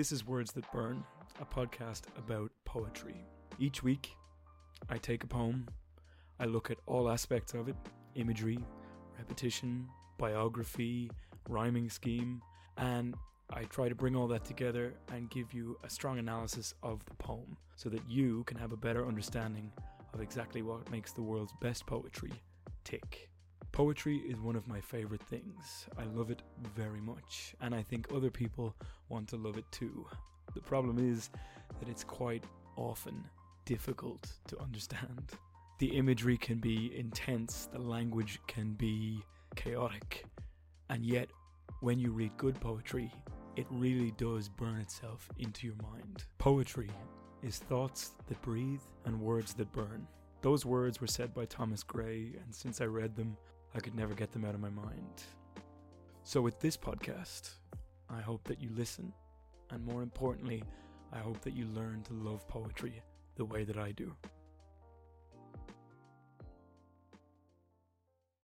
This is Words That Burn, a podcast about poetry. Each week, I take a poem, I look at all aspects of it imagery, repetition, biography, rhyming scheme, and I try to bring all that together and give you a strong analysis of the poem so that you can have a better understanding of exactly what makes the world's best poetry tick. Poetry is one of my favourite things. I love it very much, and I think other people want to love it too. The problem is that it's quite often difficult to understand. The imagery can be intense, the language can be chaotic, and yet, when you read good poetry, it really does burn itself into your mind. Poetry is thoughts that breathe and words that burn. Those words were said by Thomas Gray, and since I read them, I could never get them out of my mind. So, with this podcast, I hope that you listen, and more importantly, I hope that you learn to love poetry the way that I do.